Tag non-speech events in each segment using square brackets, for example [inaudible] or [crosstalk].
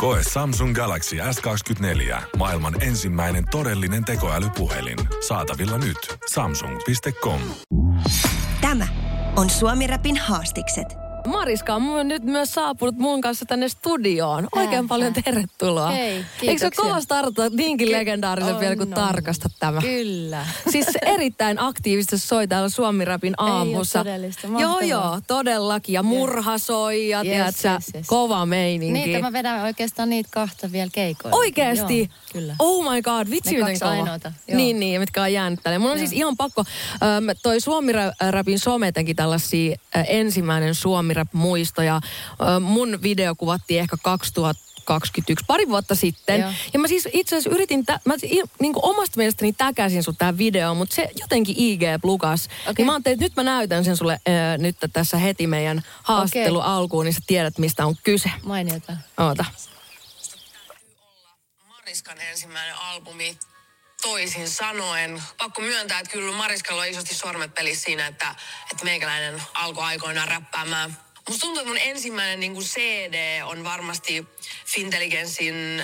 Koe Samsung Galaxy S24. Maailman ensimmäinen todellinen tekoälypuhelin. Saatavilla nyt. Samsung.com. Tämä on Suomi Rapin haastikset. Mariska on nyt myös saapunut mun kanssa tänne studioon. Oikein paljon tervetuloa. Hei, Eikö se kova starta niinkin Ky- legendaarisen on, vielä kuin on. tarkasta tämä? Kyllä. [laughs] Siis erittäin aktiivisesti soi täällä Suomi Rapin aamussa. todellista, Joo, joo, todellakin. Ja murha soi ja Yes, tiedätkö, yes, yes. kova meininki. Niitä mä vedän oikeastaan niitä kahta vielä keikoilla. Oikeesti? Joo, kyllä. Oh my god, vitsi Ne miten kova. ainoata, joo. Niin, niin, mitkä on jäänyt tälle. Mun on Joo. siis ihan pakko, ähm, toi Suomi-rapin some teki tällaisia äh, ensimmäinen Suomi-rap-muisto ja äh, mun video kuvattiin ehkä 2021, pari vuotta sitten. Joo. Ja mä siis itse asiassa yritin, tä- mä i- niin kuin omasta mielestäni täkäsin sut tähän videoon, mutta se jotenkin IG plukas. Okay. Niin mä ajattelin, että nyt mä näytän sen sulle äh, nyt tässä heti meidän haastattelu Okei. alkuun, niin sä tiedät mistä on kyse. Mainiota. Oota. Mariskan ensimmäinen albumi toisin sanoen. Pakko myöntää, että kyllä Mariskalla on isosti sormet pelissä siinä, että, että meikäläinen alkoi aikoinaan räppäämään. Musta tuntuu, että mun ensimmäinen niin CD on varmasti Fintelligenssin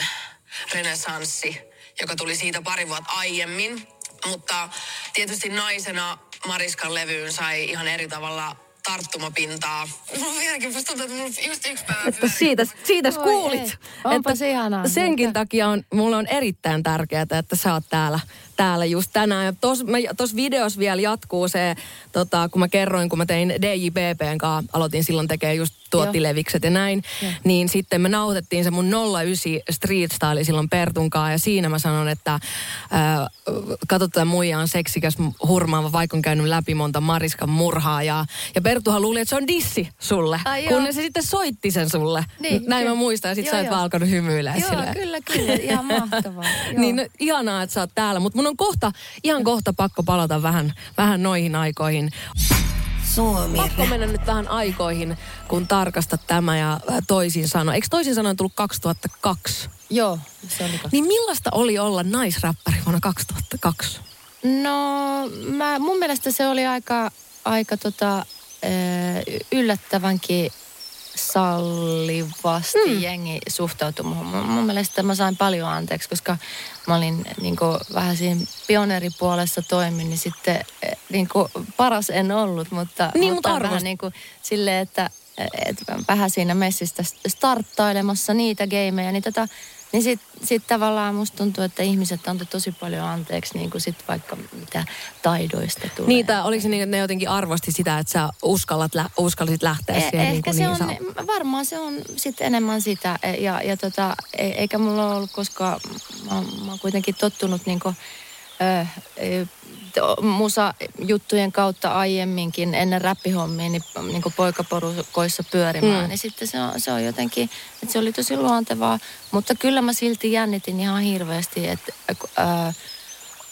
Renesanssi, joka tuli siitä pari vuotta aiemmin. Mutta tietysti naisena Mariskan levyyn sai ihan eri tavalla tarttumapintaa. Mulla vieläkin musta tuntuu, että mulla just yksi päivä Että siitä, siitä Voi kuulit. ei. Onpas ihanaa. Senkin Mutta- takia on, mulle on erittäin tärkeää, että sä oot täällä, täällä just tänään. Ja tuossa videossa vielä jatkuu se, tota, kun mä kerroin, kun mä tein DJBPn kanssa, aloitin silloin tekemään just tuottilevikset ja näin, Joo. niin sitten me nautettiin se mun 09 street style silloin Pertun kanssa, ja siinä mä sanon, että äh, kato tätä muija on seksikäs, hurmaava, vaikka on käynyt läpi monta Mariskan murhaa, ja, ja Pertuhan luuli, että se on dissi sulle, Ai kunnes se sitten soitti sen sulle. Niin, Näin mä kyllä. muistan, ja sit Joo, sä oot vaan alkanut hymyilemään Joo, silleen. kyllä, kyllä. Ihan mahtavaa. [laughs] Niin no, ihanaa, että sä oot täällä, mutta mun on kohta, ihan kohta pakko palata vähän, vähän noihin aikoihin. Suomi Pakko mennä nyt vähän aikoihin, kun tarkasta tämä ja äh, toisin sanoen. Eikö toisin sanoen tullut 2002? Joo, se oli kaksi. Niin millaista oli olla naisräppäri vuonna 2002? No, mä, mun mielestä se oli aika, aika tota, yllättävänkin sallivasti mm. jengi suhtautui muuhun. Mun, mun mielestä mä sain paljon anteeksi, koska mä olin niin vähän siinä pioneeripuolessa toimin, niin sitten eh, niin paras en ollut, mutta, Niin, mutta mutta vähän niin kuin silleen, että et vähän siinä messissä starttailemassa niitä gameja, niin tota, niin sitten sit tavallaan musta tuntuu, että ihmiset antoi tosi paljon anteeksi, niin kuin sit vaikka mitä taidoista tulee. Niitä, oliko se niin, että ne jotenkin arvosti sitä, että sä uskallat, lä- uskallisit lähteä E- siihen? Ehkä niin kuin se niin on, sa- varmaan se on sitten enemmän sitä. E- Ja, ja tota, e- eikä mulla ole ollut, koska mä, mä oon kuitenkin tottunut niinku, ö, ö, to- musajuttujen kautta aiemminkin ennen räppihommia niin, niin poikaporukoissa pyörimään. Mm. Niin sitten se on, se on jotenkin, että se oli tosi luontevaa. Mutta kyllä mä silti jännitin ihan hirveästi, että äh,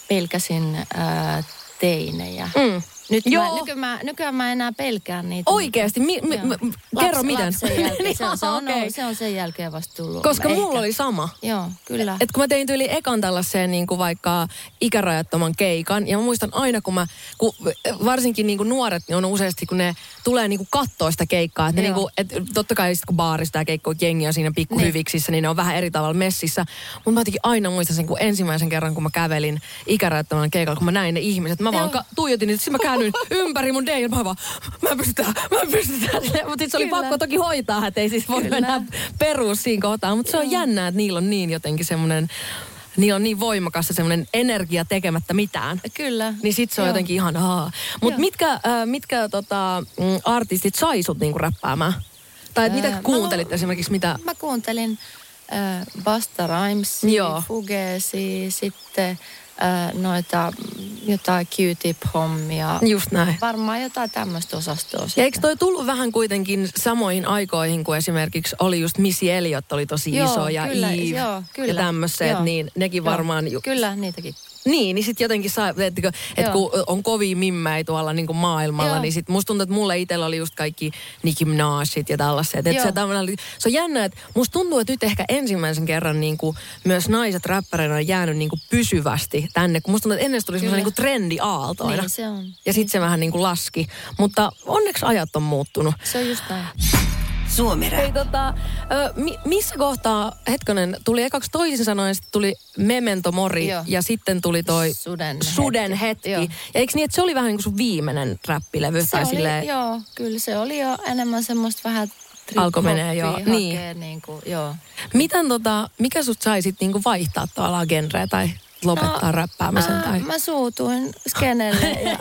pelkäsin äh, teinejä. Mm. Nyt Joo. mä, nykyään, mä, nykyään mä enää pelkään niitä. Oikeesti? Mi- mi- mi- kerro miten. Lapsen jälkeen. [laughs] Se, on, se, on, ollut- se on sen jälkeen vasta tullut. Koska Ehkä. mulla oli sama. Joo, kyllä. Et kun mä tein tyyli ekan tällaiseen niin kuin vaikka ikärajattoman keikan, ja mä muistan aina, kun mä, kun varsinkin niin kuin nuoret niin on useasti, kun ne tulee niin kuin kattoo sitä keikkaa, että niin kuin, et totta kai sit kun baarista ja keikko jengi on siinä pikkuhyviksissä, niin. ne on vähän eri tavalla messissä. Mutta mä jotenkin aina muistan sen, kun ensimmäisen kerran, kun mä kävelin ikärajattoman keikalla, kun mä näin ne ihmiset, mä vaan ka- tuijotin, että sit mä käännyin ympäri mun dein, mä vaan, mä en pysty tähän, mä en pysty tähän. Mutta sit se oli Kyllä. pakko toki hoitaa, että ei siis voi Kyllä. mennä peruus siinä kohtaa. Mutta se on jännää, että niillä on niin jotenkin semmoinen, niillä on niin voimakas se semmoinen energia tekemättä mitään. Kyllä. Niin sit se on Joo. jotenkin ihan haa. Mutta mitkä, äh, mitkä tota, mm, artistit sai sut niinku räppäämään? Tai et mitä mä kuuntelit lu- esimerkiksi, mitä... Mä kuuntelin äh, Basta Rhymes, Joo. Fugesi, sitten äh, noita jotain Q-tip-hommia. Just näin. Varmaan jotain tämmöistä osastoa. Ja sitten. eikö toi tullut vähän kuitenkin samoihin aikoihin, kun esimerkiksi oli just Missy Elliot oli tosi Joo, iso ja kyllä, Eve joo, kyllä. ja tämmöiset, niin nekin Joo, varmaan... Ju- Kyllä, niitäkin Niin, niin sitten jotenkin saa, että, että kun on kovia mimmejä tuolla niin kuin maailmalla, Joo. niin sitten musta tuntuu, että mulle itsellä oli just kaikki Nicki Minajit ja tällaiset. Että Joo. se, oli- se on jännä, että musta tuntuu, että nyt ehkä ensimmäisen kerran niin kuin myös naiset räppäreina on jäänyt niin kuin pysyvästi tänne. Kun musta tuntuu, että ennen se tuli semmoinen niin kuin trendiaaltoina. Niin se on. Ja sitten se vähän niin kuin laski. Mutta onneksi ajat on muuttunut. Se on just näin. Suomi Hei tota, ö, mi- missä kohtaa, hetkonen, tuli ekaksi toisin sanoen, sitten tuli Memento Mori Joo. ja sitten tuli toi Suden Suden hetki. hetki. Ja eikö niin, että se oli vähän niin kuin sun viimeinen räppilevy? Se tai oli, silleen, joo, kyllä se oli jo enemmän semmoista vähän Alkoi menee joo, hakee, niin. niin kuin, joo. Miten tota, mikä sut sai sitten niinku vaihtaa tavallaan genreä tai lopettaa no, räppäämisen? ää, Tai... Mä suutuin skenelle ja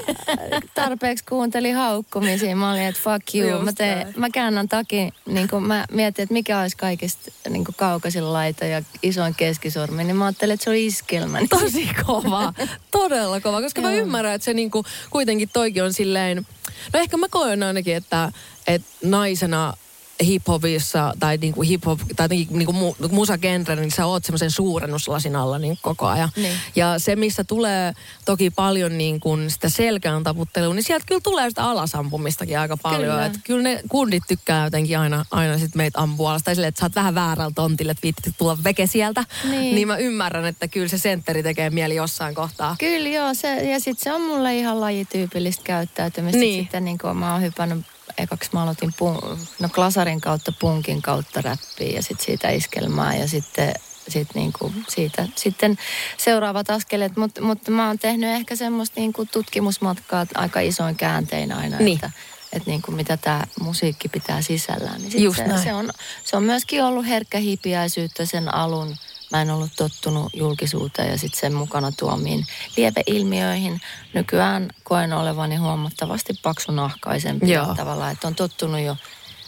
tarpeeksi kuuntelin haukkumisia. Mä olin, että fuck you. Just Mä, teen, mä käännän takin, niin kun mä mietin, että mikä olisi kaikista niin kuin kaukaisin laita ja isoin keskisormi. Niin mä ajattelin, että se on iskelmä. Niin Tosi kova, todella kova, koska mä ymmärrän, että se niinku, kuitenkin toikin on silleen, no ehkä mä koen ainakin, että, että naisena hiphopissa tai niinku hiphop tai niinku mu, musagenre, niin sä oot semmoisen suurennuslasin alla niin koko ajan. Niin. Ja se, missä tulee toki paljon niin kuin sitä selkään taputtelua, niin sieltä kyllä tulee sitä alasampumistakin aika paljon. Kyllä. Että kyllä ne kundit tykkää jotenkin aina, aina sit meitä ampua alas. Tai silleen, että sä oot vähän väärällä tontille, että viittit tulla veke sieltä. Niin. niin mä ymmärrän, että kyllä se sentteri tekee mieli jossain kohtaa. Kyllä joo, se, ja sitten se on mulle ihan lajityypillistä käyttäytymistä. Niin. Sitten niin kuin mä oon hypännyt, ekaksi mä aloitin pun, no klasarin kautta, punkin kautta räppiä ja sitten siitä iskelmää ja sitten sit niin kuin siitä, sitten seuraavat askeleet. Mutta mut mä oon tehnyt ehkä semmoista niin kuin tutkimusmatkaa aika isoin kääntein aina, Niin. että että niin kuin mitä tämä musiikki pitää sisällään. Niin Just se, näin. se, on, se on myöskin ollut herkkähipiäisyyttä sen alun. Mä en ollut tottunut julkisuuteen ja sitten sen mukana tuomiin lieveilmiöihin. Nykyään koen olevani huomattavasti paksunahkaisempi Joo. ja tavallaan, että on tottunut jo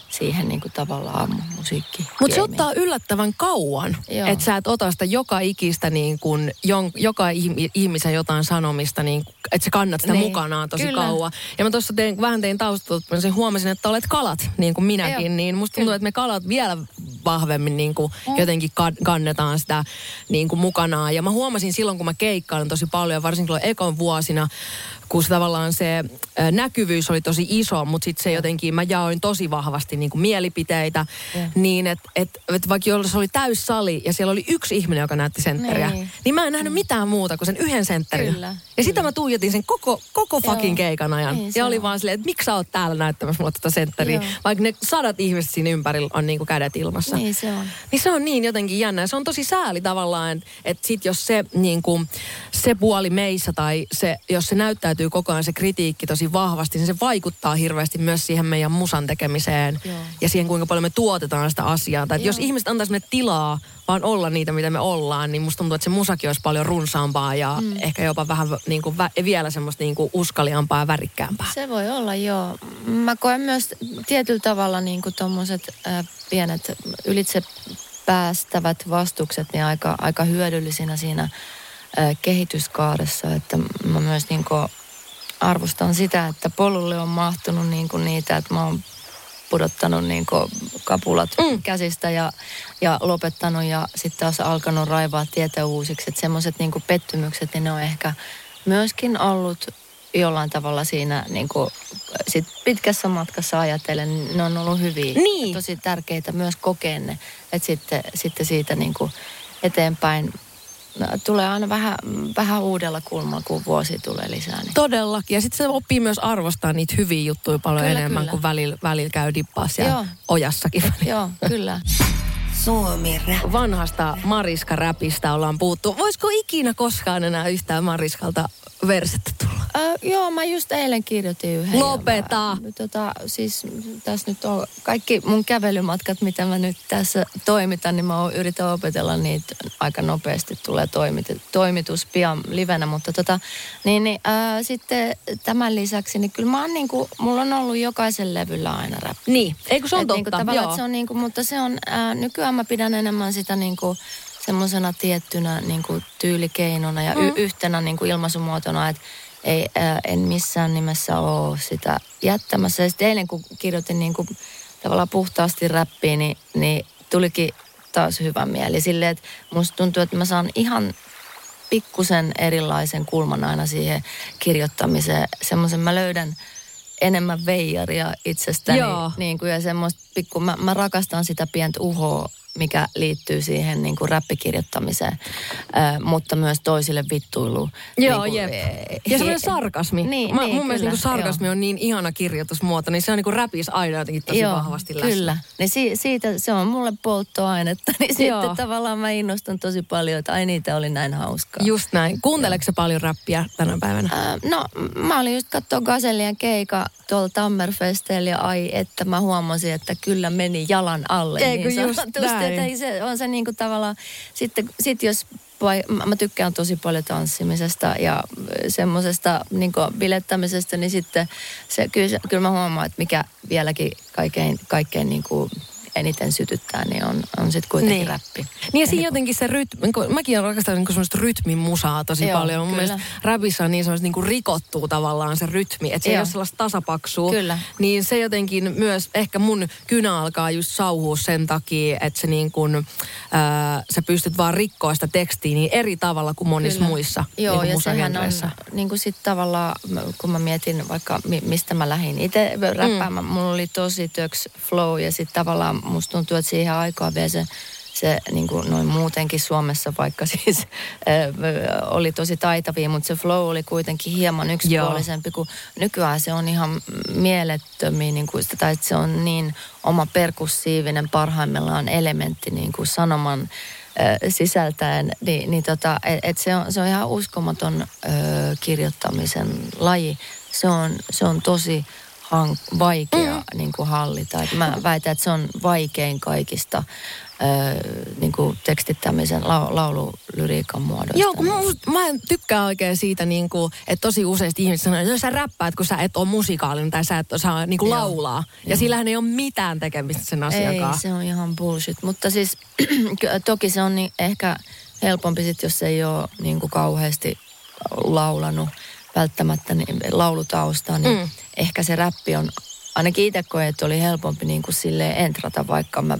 siihen niin kuin tavallaan musiikki. Mutta se ottaa yllättävän kauan, että sä et ota sitä joka ikistä niin kun, jon, joka ihmi- ihmisen jotain sanomista, niin, että sä kannat sitä Niin, mukanaan tosi kyllä. kauan. Ja mä tuossa tein, vähän tein taustatutkimuksen, huomasin, että olet kalat, niin kuin minäkin, Joo, niin musta tuntuu, kyllä. että me kalat vielä vahvemmin niin kuin jotenkin ka- kannetaan sitä niin kuin mukanaan. Ja mä huomasin silloin, kun mä keikkailen tosi paljon, varsinkin ekon vuosina, kun se tavallaan se näkyvyys oli tosi iso, mutta sitten se jotenkin, mä jaoin tosi vahvasti niin kuin mielipiteitä, Joo. niin että et, et vaikka jos oli täys sali ja siellä oli yksi ihminen, joka näytti sentteriä, niin, Niin. mä en nähnyt mitään muuta kuin sen yhden sentterin. Kyllä, ja sitä kyllä. mä tuijotin sen koko, koko fucking Joo. keikan ajan. Niin se ja oli on. vaan silleen, että miksi sä oot täällä näyttämässä mulle tätä sentteriä, Joo. vaikka ne sadat ihmiset siinä ympärillä on niin kuin kädet ilmassa. Niin se on. Niin se on niin jotenkin jännä. Ja Se on tosi sääli tavallaan, että et sit jos se, niin kuin, se puoli meissä tai se, jos se näyttäytyy koko ajan se kritiikki tosi vahvasti, niin se vaikuttaa hirveästi myös siihen meidän musan tekemiseen Joo. ja siihen, kuinka paljon me tuotetaan sitä asiaa. Tai jos ihmiset antaisi meille tilaa vaan olla niitä, mitä me ollaan, niin musta tuntuu, että se musakin olisi paljon runsaampaa ja mm. ehkä jopa vähän niin kuin, vä, vielä semmoista niin kuin uskaliampaa ja värikkäämpää. Se voi olla, joo. Mä koen myös tietyllä tavalla niin kuin tommoset äh, pienet ylitse päästävät vastukset niin aika, aika hyödyllisinä siinä äh, kehityskaaressa, että mä myös niin kuin arvostan sitä, että polulle on mahtunut niin kuin niitä, että mä oon pudottanut niin kuin kapulat mm. käsistä ja, ja lopettanut ja sitten taas alkanut raivaa tietä uusiksi. Että semmoiset niin pettymykset, niin ne on ehkä myöskin ollut jollain tavalla siinä niin kuin, sit pitkässä matkassa ajatellen, niin ne on ollut hyviä. Niin. Ja tosi tärkeitä myös kokea ne, että sitten, sitten siitä niin kuin eteenpäin tulee aina vähän, vähän uudella kulmalla, kun vuosi tulee lisää. Niin. Todellakin. Ja sitten se oppii myös arvostaa niitä hyviä juttuja paljon Kyllä, enemmän, kyllä. kun välillä, välillä käy dippaa siellä Joo. ojassakin. Joo, kyllä. Suomi Rap. Vanhasta Mariska-räpistä ollaan puhuttu. Voisiko ikinä koskaan enää yhtään Mariskalta versettä Äh, joo, mä just eilen kirjoitin yhden. Lopeta. Mä, tota, siis tässä nyt on kaikki mun kävelymatkat, mitä mä nyt tässä toimitan, niin mä oon- yritän opetella niitä aika nopeasti. Tulee toimit, toimitus pian livenä, mutta tota, niin, niin äh, sitten tämän lisäksi, niin kyllä mä oon niinku, mulla on ollut jokaisen levyllä aina rap. Niin, eikö se on Et totta? Niinku, Joo. se on niinku, mutta se on, ää, nykyään mä pidän enemmän sitä niinku, semmoisena tiettynä niinku, tyylikeinona ja y- yhtenä niinku, ilmaisumuotona, että ei, ää, en missään nimessä ole sitä jättämässä. Ja sitten eilen, kun kirjoitin niinku, tavallaan puhtaasti räppiin, niin, niin tulikin taas hyvä mieli. Silleen, että musta tuntuu, että mä saan ihan pikkusen erilaisen kulman aina siihen kirjoittamiseen. Semmoisen mä löydän enemmän veijaria itsestäni. Joo. Niin kuin, ja semmoista pikku, mä, mä rakastan sitä pientä uhoa, mikä liittyy siihen niin kuin räppikirjoittamiseen, äh, mutta myös toisille vittuiluun. Joo, niin kuin, jep. eh, Ja semmoinen sarkasmi. Niin, Mä, niin, mun mielestä kyllä, niin sarkasmi joo. on niin ihana kirjoitusmuoto, niin se on niin kuin räpis aina jotenkin tosi Joo, vahvasti läsnä. Kyllä, niin si- siitä se on mulle polttoainetta, [laughs] niin Joo. sitten tavallaan mä innostun tosi paljon, että ai niitä oli näin hauskaa. Just näin. Kuunteleeko paljon räppiä tänä päivänä? Ää, no mä olin just katsoa Gazellien keika tuolla Tammerfesteillä ja ai että mä huomasin, että kyllä meni jalan alle. Eikö niin just näin? Että se on se niinku tavallaan, sitten sit jos vai, mä tykkään tosi paljon tanssimisesta ja semmoisesta niin bilettämisestä, niin sitten se, kyllä, se- kyllä mä huomaan, että mikä vieläkin kaikkein, kaikkein niin kuin eniten sytyttää, niin on, on sitten kuitenkin Niin. räppi. Niin ja siinä jotenkin se rytmi, kun mäkin rakastan niin semmoista rytmin musaa tosi Joo, paljon. Mun kyllä. mielestä räpissä on niin semmoista niin kuin rikottuu tavallaan se rytmi, että se ei Joo. ole sellaista tasapaksua. Kyllä. Niin se jotenkin myös, ehkä mun kynä alkaa just sauhua sen takia, että se niin kuin, ää, sä pystyt vaan rikkoa sitä tekstiä niin eri tavalla kuin monissa Kyllä. muissa Joo, niin ja sehän on, niin kuin sitten tavallaan, kun mä mietin vaikka mi- mistä mä lähdin itse räppäämään, mm. mulla oli tosi töks flow ja sitten tavallaan musta tuntuu, että siihen aikaan vielä se, se niin kuin noin muutenkin Suomessa vaikka [laughs] siis äh, oli tosi taitavia, mutta se flow oli kuitenkin hieman yksipuolisempi, kun nykyään. Se on ihan mielettömiä, niin kuin, sitä- tai se on niin oma perkussiivinen parhaimmillaan elementti niin kuin sanoman sisältäen, niin, niin tota, et, et se, on, se on ihan uskomaton ö, kirjoittamisen laji. Se on, se on tosi hank, vaikea mm. niin kuin hallita. Et mä väitän, että se on vaikein kaikista ö, niin kuin tekstittämisen lau, laululyriikan muodoista. Joo, kun mä, mä en tykkää oikein siitä, niin kuin, että tosi useasti ihmiset sanoo, että jos sä räppäät, kun sä et ole musikaalinen tai sä et osaa niin kuin Joo. laulaa. Ja Joo. sillähän ei ole mitään tekemistä sen asian Ei, kanssa. se on ihan bullshit. Mutta siis [clears throat] toki se on niin ehkä helpompi sit, jos ei ole niin kuin kauheasti laulanut välttämättä niin, laulutaustaa, niin Mm. ehkä se räppi on, ainakin itse koen, että oli helpompi niin kuin silleen entrata, vaikka mä,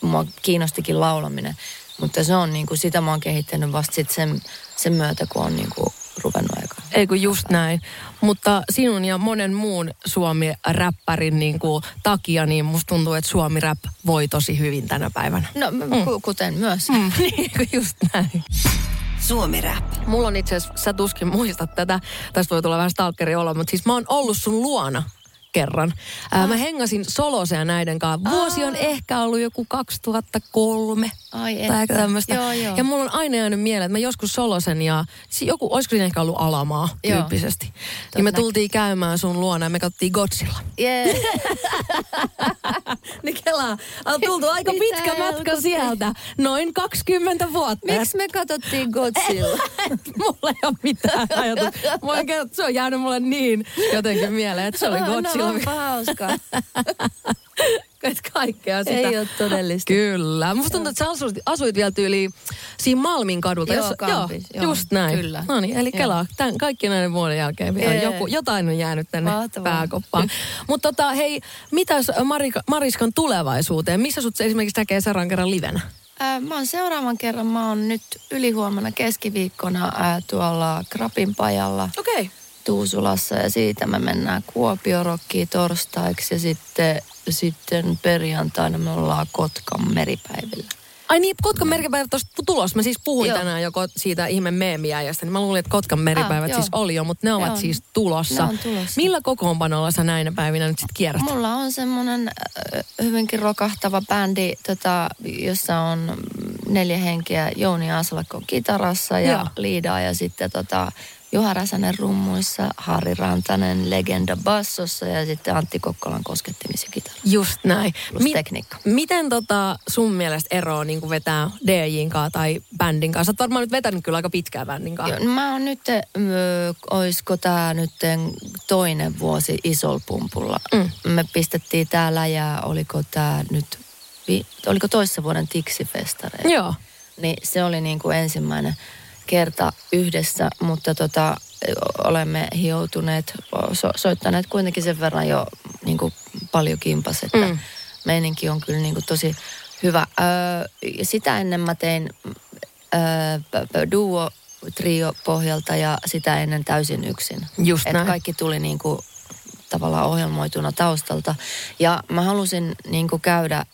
mua kiinnostikin laulaminen. Mutta se on niin kuin, sitä mä oon kehittänyt vasta sit sen, sen myötä, kun on niin kuin ruvennut aikaa. Ei kun just näin. Mutta sinun ja monen muun Suomi-räppärin niin kuin, takia, niin musta tuntuu, että Suomi-rap voi tosi hyvin tänä päivänä. No, mm. kuten myös. Mm, [laughs] niin just näin. Suomi Rap. Mulla on itse asiassa, sä tuskin muistat tätä, tästä voi tulla vähän stalkeri olo, mutta siis mä oon ollut sun luona kerran. Ää, mä hengasin Solosea näiden kanssa. Vuosi on ehkä ollut joku 2003 Ai tai tämmöistä. Joo, joo. Ja mulla on aina jäänyt mieleen, että mä joskus Solosen ja joku, olisiko siinä ehkä ollut alamaa Joo. tyyppisesti. Niin me näkyy. tultiin käymään sun luona ja me katsottiin Godzilla. Yeah. [laughs] Niin kelaa, on tultu aika Mitä pitkä matka sieltä. Noin 20 vuotta. Miksi me katsottiin Godzilla? [laughs] Mulla ei ole mitään. Mä oikein, se on jäänyt mulle niin jotenkin mieleen, että se oli Godzilla. No, onpa hauskaa. [laughs] Kaikkea sitä. Ei ole todellista. Kyllä. Musta tuntuu, että sä asuit, asuit vielä tyyli siinä Malmin kadulta. Joo, Kampis, joo, joo, just näin. kyllä. No niin, eli kelaa. Tän, kaikki näiden vuoden jälkeen vielä joku, jotain on jäänyt tänne Mahtavaa. pääkoppaan. [laughs] Mutta tota, hei, mitäs Marika, Mariskan tulevaisuuteen? Missä sut esimerkiksi näkee seuraavan kerran livenä? Mä oon seuraavan kerran, mä oon nyt ylihuomenna keskiviikkona ää, tuolla Krapin pajalla Okei. Okay. Tuusulassa ja siitä me mennään Kuopiorokkiin torstaiksi ja sitten, sitten perjantaina me ollaan Kotkan meripäivillä. Ai niin, Kotkan merkipäivät tuossa tulossa. Mä siis puhuin Joo. tänään joko siitä ihme meemiäjästä, niin mä luulin, että Kotkan meripäivät Ah, siis joo. oli jo, mutta ne ovat Joo. siis tulossa. Ne on tulossa. Millä kokoonpanolla sä näinä päivinä nyt sitten kierrät? Mulla on semmoinen äh, hyvinkin rokahtava bändi, tota, jossa on neljä henkeä. Jouni Aslakko kitarassa ja Joo. liidaa ja sitten tota, Juha Räsänen rummuissa, Harri Rantanen legenda bassossa ja sitten Antti Kokkolan koskettimis ja kitara. Just näin. Plus tekniikka. Miten tota sun mielestä eroa niin kuin vetää DJin kanssa tai bändin kanssa? Oot varmaan nyt vetänyt kyllä aika pitkään bändin kanssa. Joo, mä oon nyt, ö, oisko tää nyt toinen vuosi isolla pumpulla. Mm. Me pistettiin tää läjää, oliko tää nyt, vi, oliko toissa vuoden Tiksi-festareilla. Joo. Niin se oli niin kuin ensimmäinen kerta yhdessä, mutta tota, olemme hioutuneet, so, soittaneet kuitenkin sen verran jo niin kuin paljon kimpas, että Mm. meininki on kyllä niin kuin tosi hyvä. Öö, sitä ennen mä tein öö, duo trio pohjalta ja sitä ennen täysin yksin. Just Et näin. kaikki tuli niin kuin tavallaan ohjelmoituna taustalta. Ja mä halusin niin kuin käydä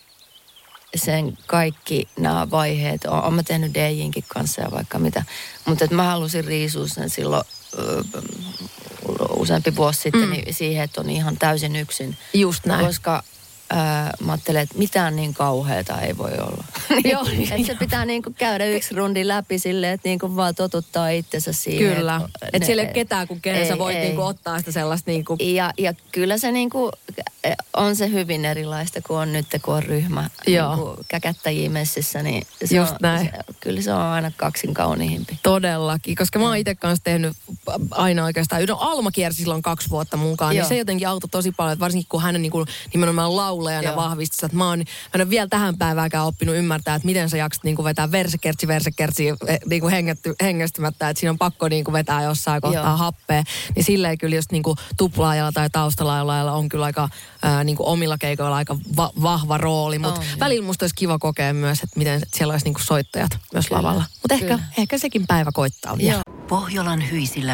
sen kaikki nämä vaiheet. Oon mä tehnyt DJinkin kanssa ja vaikka mitä. Mutta mä halusin riisua sen silloin useampi vuosi sitten mm. niin siihen, että on ihan täysin yksin. Just näin. Koska ää, mä ajattelen, että mitään niin kauheata ei voi olla. [laughs] Joo, niin. että se pitää niinku käydä yksi rundi läpi silleen, että niinku vaan totuttaa itsensä siihen. Kyllä. että ei ole ketään, kun kenen sä voit ei. niinku ottaa sitä sellaista niinku... Ja, ja kyllä se niinku, on se hyvin erilaista, kun on nyt, kun on ryhmä Joo. niinku käkättäjiä messissä, niin se Just on, näin. Se, kyllä se on aina kaksin kauniimpi. Todellakin, koska mä oon itse kanssa tehnyt aina oikeastaan, no Alma kiersi silloin kaksi vuotta mukaan, niin se jotenkin auttoi tosi paljon, että varsinkin kun hän on niin kuin, nimenomaan laulajana Joo. vahvisti, että mä, oon, mä en ole vielä tähän päiväänkään oppinut ymmärtää, että miten sä jaksat niin kuin vetää versekertsi versekertsi niin kuin hengetty, hengästymättä, että siinä on pakko niin kuin vetää jossain kohtaa Joo. happea, niin silleen kyllä just niin kuin tuplaajalla tai taustalaulajalla on kyllä aika ää, niin kuin omilla keikoilla aika va- vahva rooli, mutta joo. välillä musta olisi kiva kokea myös, että miten siellä olisi niin kuin soittajat myös Kyllä, lavalla. Mutta ehkä, ehkä sekin päivä koittaa vielä. Joo. Pohjolan hyisillä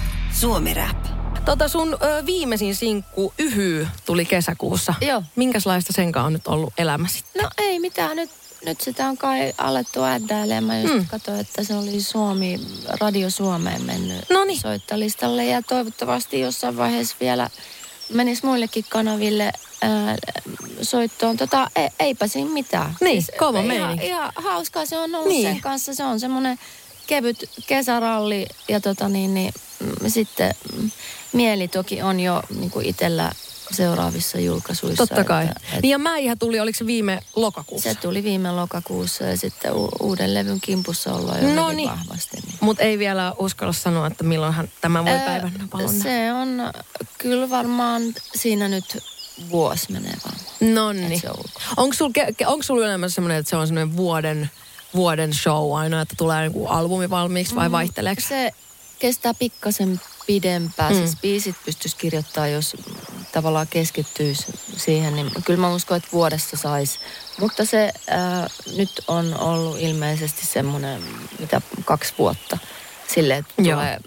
Suomi Rap. Tota sun ö, viimeisin sinkku Yhy tuli kesäkuussa. Joo. Minkälaista senkaan on nyt ollut elämäsi? No ei mitään, nyt, nyt sitä on kai alettu äddäilemään. Mä just Mm. katsoin, että se oli Suomi, Radio Suomeen mennyt Noniin. soittolistalle ja toivottavasti jossain vaiheessa vielä menisi muillekin kanaville ää, soittoon. Tota, e, eipä siinä mitään. Niin, kova ihan, ihan hauskaa se on ollut Niin. sen kanssa. Se on semmoinen kevyt kesäralli ja tota niin, niin sitten mm, mieli toki on jo niin kuin itsellä seuraavissa julkaisuissa. Totta kai. Että, että Niin ja Mäihän tuli, oliko se viime lokakuussa? se tuli viime lokakuussa ja sitten u- uuden levyn kimpussa ollaan jo No niin. vahvasti. Niin. Mutta ei vielä uskalla sanoa, että milloin hän tämä voi Ää, päivän palon Se on kyllä varmaan siinä nyt vuosi menee varmaan. No niin. Onko sulla onko sul elämässä semmoinen, että se on semmoinen vuoden, vuoden show aina, että tulee niinku albumi valmiiksi vai vaihteleeko? Se kestää pikkasen pidempään. Mm. Siis biisit pystyisi kirjoittaa, jos tavallaan keskittyisi siihen. Niin kyllä mä uskon, että vuodessa saisi. Mutta se ää, nyt on ollut ilmeisesti semmoinen, mitä kaksi vuotta sille, että Joo. tulee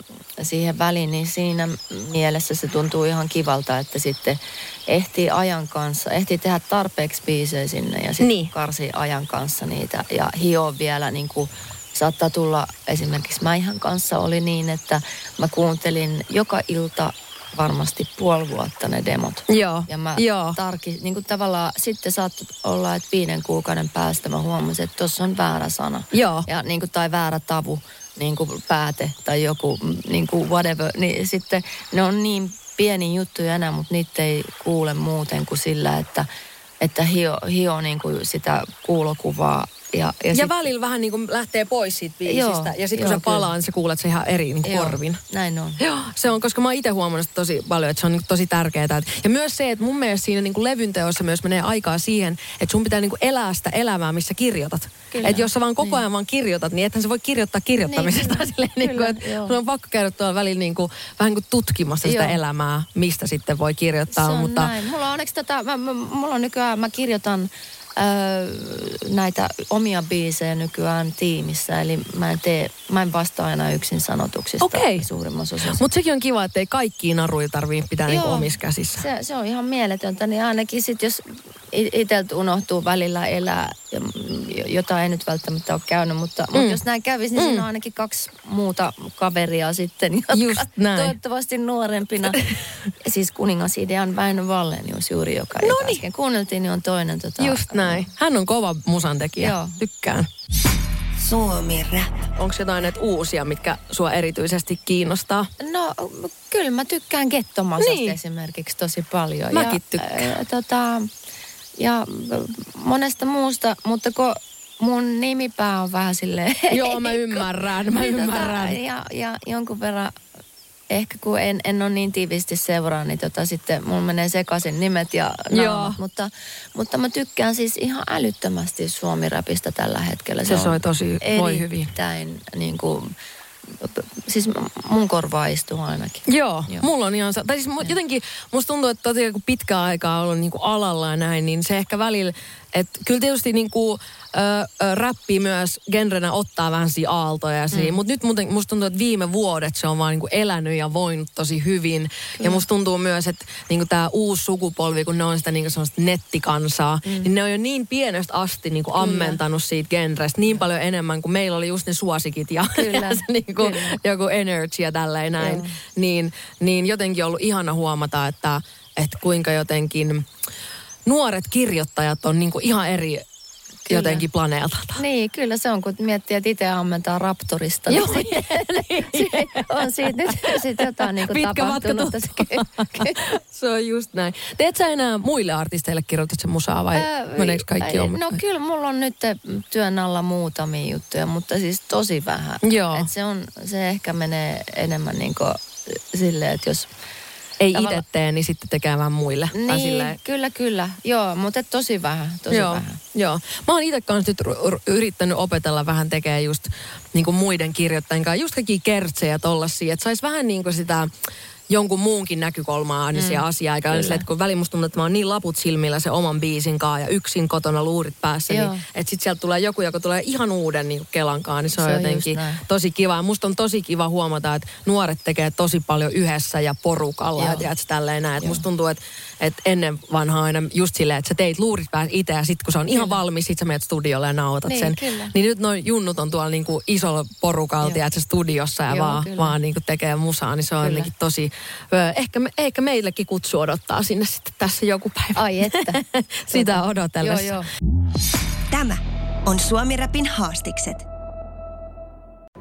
siihen väliin, niin siinä mielessä se tuntuu ihan kivalta, että sitten ehtii ajan kanssa, ehtii tehdä tarpeeksi biisejä sinne ja sitten Niin. karsii ajan kanssa niitä ja hioa vielä niin kuin saattaa tulla, esimerkiksi Mäihän kanssa oli niin, että mä kuuntelin joka ilta varmasti puoli vuotta ne demot. Joo, Ja mä joo. tarki, niin kuin tavallaan sitten saattoi olla, että viiden kuukauden päästä mä huomasin, että tuossa on väärä sana. Joo. Ja niin kuin, tai väärä tavu, niin kuin pääte tai joku mm, niin kuin whatever. Niin sitten ne on niin pieni juttuja enää, mutta niitä ei kuule muuten kuin sillä, että, että hio, hio niin kuin sitä kuulokuvaa. Ja, ja, Ja sit- välillä vähän niin kuin lähtee pois siitä biisistä. Joo, ja sitten kun joo, se palaa, kyllä. niin sä kuulet se ihan eri niin Joo, korvin. Näin on. Joo, se on, koska mä oon itse huomannut sitä tosi paljon, että se on niin tosi tärkeää. Ja myös se, että mun mielestä siinä niin levyn teossa myös menee aikaa siihen, että sun pitää niin elää sitä elämää, missä kirjoitat. Että jos sä vaan koko Niin. ajan vaan kirjoitat, niin ethän sä voi kirjoittaa kirjoittamisesta. Niin, [laughs] silleen, niin kuin, että joo. on pakko käydä tuolla välillä niin kuin, vähän niin kuin tutkimassa sitä Joo. elämää, mistä sitten voi kirjoittaa. Se on mutta näin. Mulla on onneksi tätä, mä, mä, mulla on nykyään, mä kirjoitan öö, näitä omia biisejä nykyään tiimissä, eli mä en tee, mä en vastaa aina yksin sanotuksista Okei. suurimmassa osassa. Mutta sekin on kiva, että ei kaikkiin naruja tarvii pitää niin Joo. omissa käsissä. Se, se on ihan mieletöntä, niin ainakin sit jos i- iteltä unohtuu välillä elää, ja jota ei nyt välttämättä ole käynyt, mutta, mm. mutta jos näin kävisi, niin Mm. siinä on ainakin kaksi muuta kaveria sitten, jotka Just näin. toivottavasti nuorempina. [laughs] siis kuningasidean Väinö Vallenius juuri, joka jota Noniin. äsken kuunneltiin, niin on toinen. Tota, Just näin. Hän on kova musantekijä. Joo. Tykkään. Suomi Rap. Onko jotain näitä uusia, mitkä sua erityisesti kiinnostaa? No kyllä mä tykkään Gettomasasta Niin. niin. esimerkiksi tosi paljon. Mäkin ja, tykkään. ää, tota, ja monesta muusta, mutta kun mun nimipää on vähän silleen... [laughs] Joo, mä ymmärrän, mä Niin, ymmärrän. Tota, ja, ja jonkun verran, ehkä kun en, en ole niin tiiviisti seuraa, niin tota, sitten mulla menee sekaisin nimet ja Joo. naamat. Mutta, mutta mä tykkään siis ihan älyttömästi suomiräpistä tällä hetkellä. Se soi tosi- voi hyvin. Erittäin niin kuin, siis mun korvaa istuu ainakin. Joo, Joo. mulla on ihan... Tai siis mu- jotenkin musta tuntuu, että tosiaan kun pitkä aikaa ollut niinku alalla ja näin, niin se ehkä välillä... Että kyllä tietysti niinku, ö, ö, räppi myös genrenä ottaa vähän siinä aaltoja. Mm. Mutta nyt muuten, musta tuntuu, että viime vuodet se on vaan niinku elänyt ja voinut tosi hyvin. Ja musta tuntuu myös, että niinku tämä uusi sukupolvi, kun ne on sitä niinku sellaista nettikansaa, mm. niin ne on jo niin pienestä asti niinku ammentanut siitä genrestä niin paljon enemmän kuin meillä oli just ne suosikit ja, [laughs] Kyllä, ja se niinku, kyllä. joku energy ja tälleen näin. Niin, niin jotenkin ollut ihana huomata, että, että kuinka jotenkin nuoret kirjoittajat on niinku ihan eri jotenkin planeetalta. Niin, kyllä se on, kun miettii, että itse ammentaa Raptorista. Joo, [laughs] niin, niin. on siitä nyt sit jotain niin kuin Pitkä matka tapahtunut. tässä. [laughs] Ky- Se on just näin. Teet sä enää muille artisteille kirjoitit sen musaa vai Ää, meneekö kaikki omat? No kyllä mulla on nyt työn alla muutamia juttuja, mutta siis tosi vähän. Joo. Et se, on, se ehkä menee enemmän niin kuin silleen, että jos... Ei itse tee, niin sitten tekee vähän muille. Niin, silleen- kyllä, kyllä. Joo, mutta tosi vähän, tosi joo, vähän. Joo. Mä oon itse kanssa nyt ru- ru- yrittänyt opetella vähän tekee just niin kuin muiden kirjoittajien kanssa, just kaikki kertsejä tollasia, että sais vähän niin kuin sitä jonkun muunkin näkökulmaa aina siihen asiaan. Eikä kyllä. sille, että kun välillä musta tuntuu, että mä oon niin laput silmillä se oman biisin kanssa ja yksin kotona luurit päässä, Joo. niin että sit sieltä tulee joku, joka tulee ihan uuden niin kelankaan, niin se, Se on jotenkin tosi kiva. Ja musta on tosi kiva huomata, että nuoret tekee tosi paljon yhdessä ja porukalla ja tiedätkö, tälleen näin. Että Joo. musta tuntuu, että, että ennen vanhaa aina just silleen, että sä teit luurit päässä itse ja sit kun se on ihan valmis, sit sä menet studiolle ja nauhoitat Niin, sen. kyllä. Niin nyt noin junnut on tuolla niinku isolla porukalla, tiedätkö, studiossa ja Joo, vaan, kyllä. vaan niinku tekee musaa, niin se on Kyllä. jotenkin tosi... Ö, ehkä, me, ehkä meillekin kutsu odottaa sinne sitten tässä joku päivä. Ai että. [laughs] Sitä odotellessa. Joo, joo. Tämä on Suomi Rapin haastikset.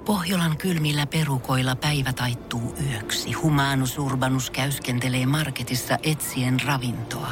Pohjolan kylmillä perukoilla päivä taittuu yöksi. Humanus Urbanus käyskentelee marketissa etsien ravintoa.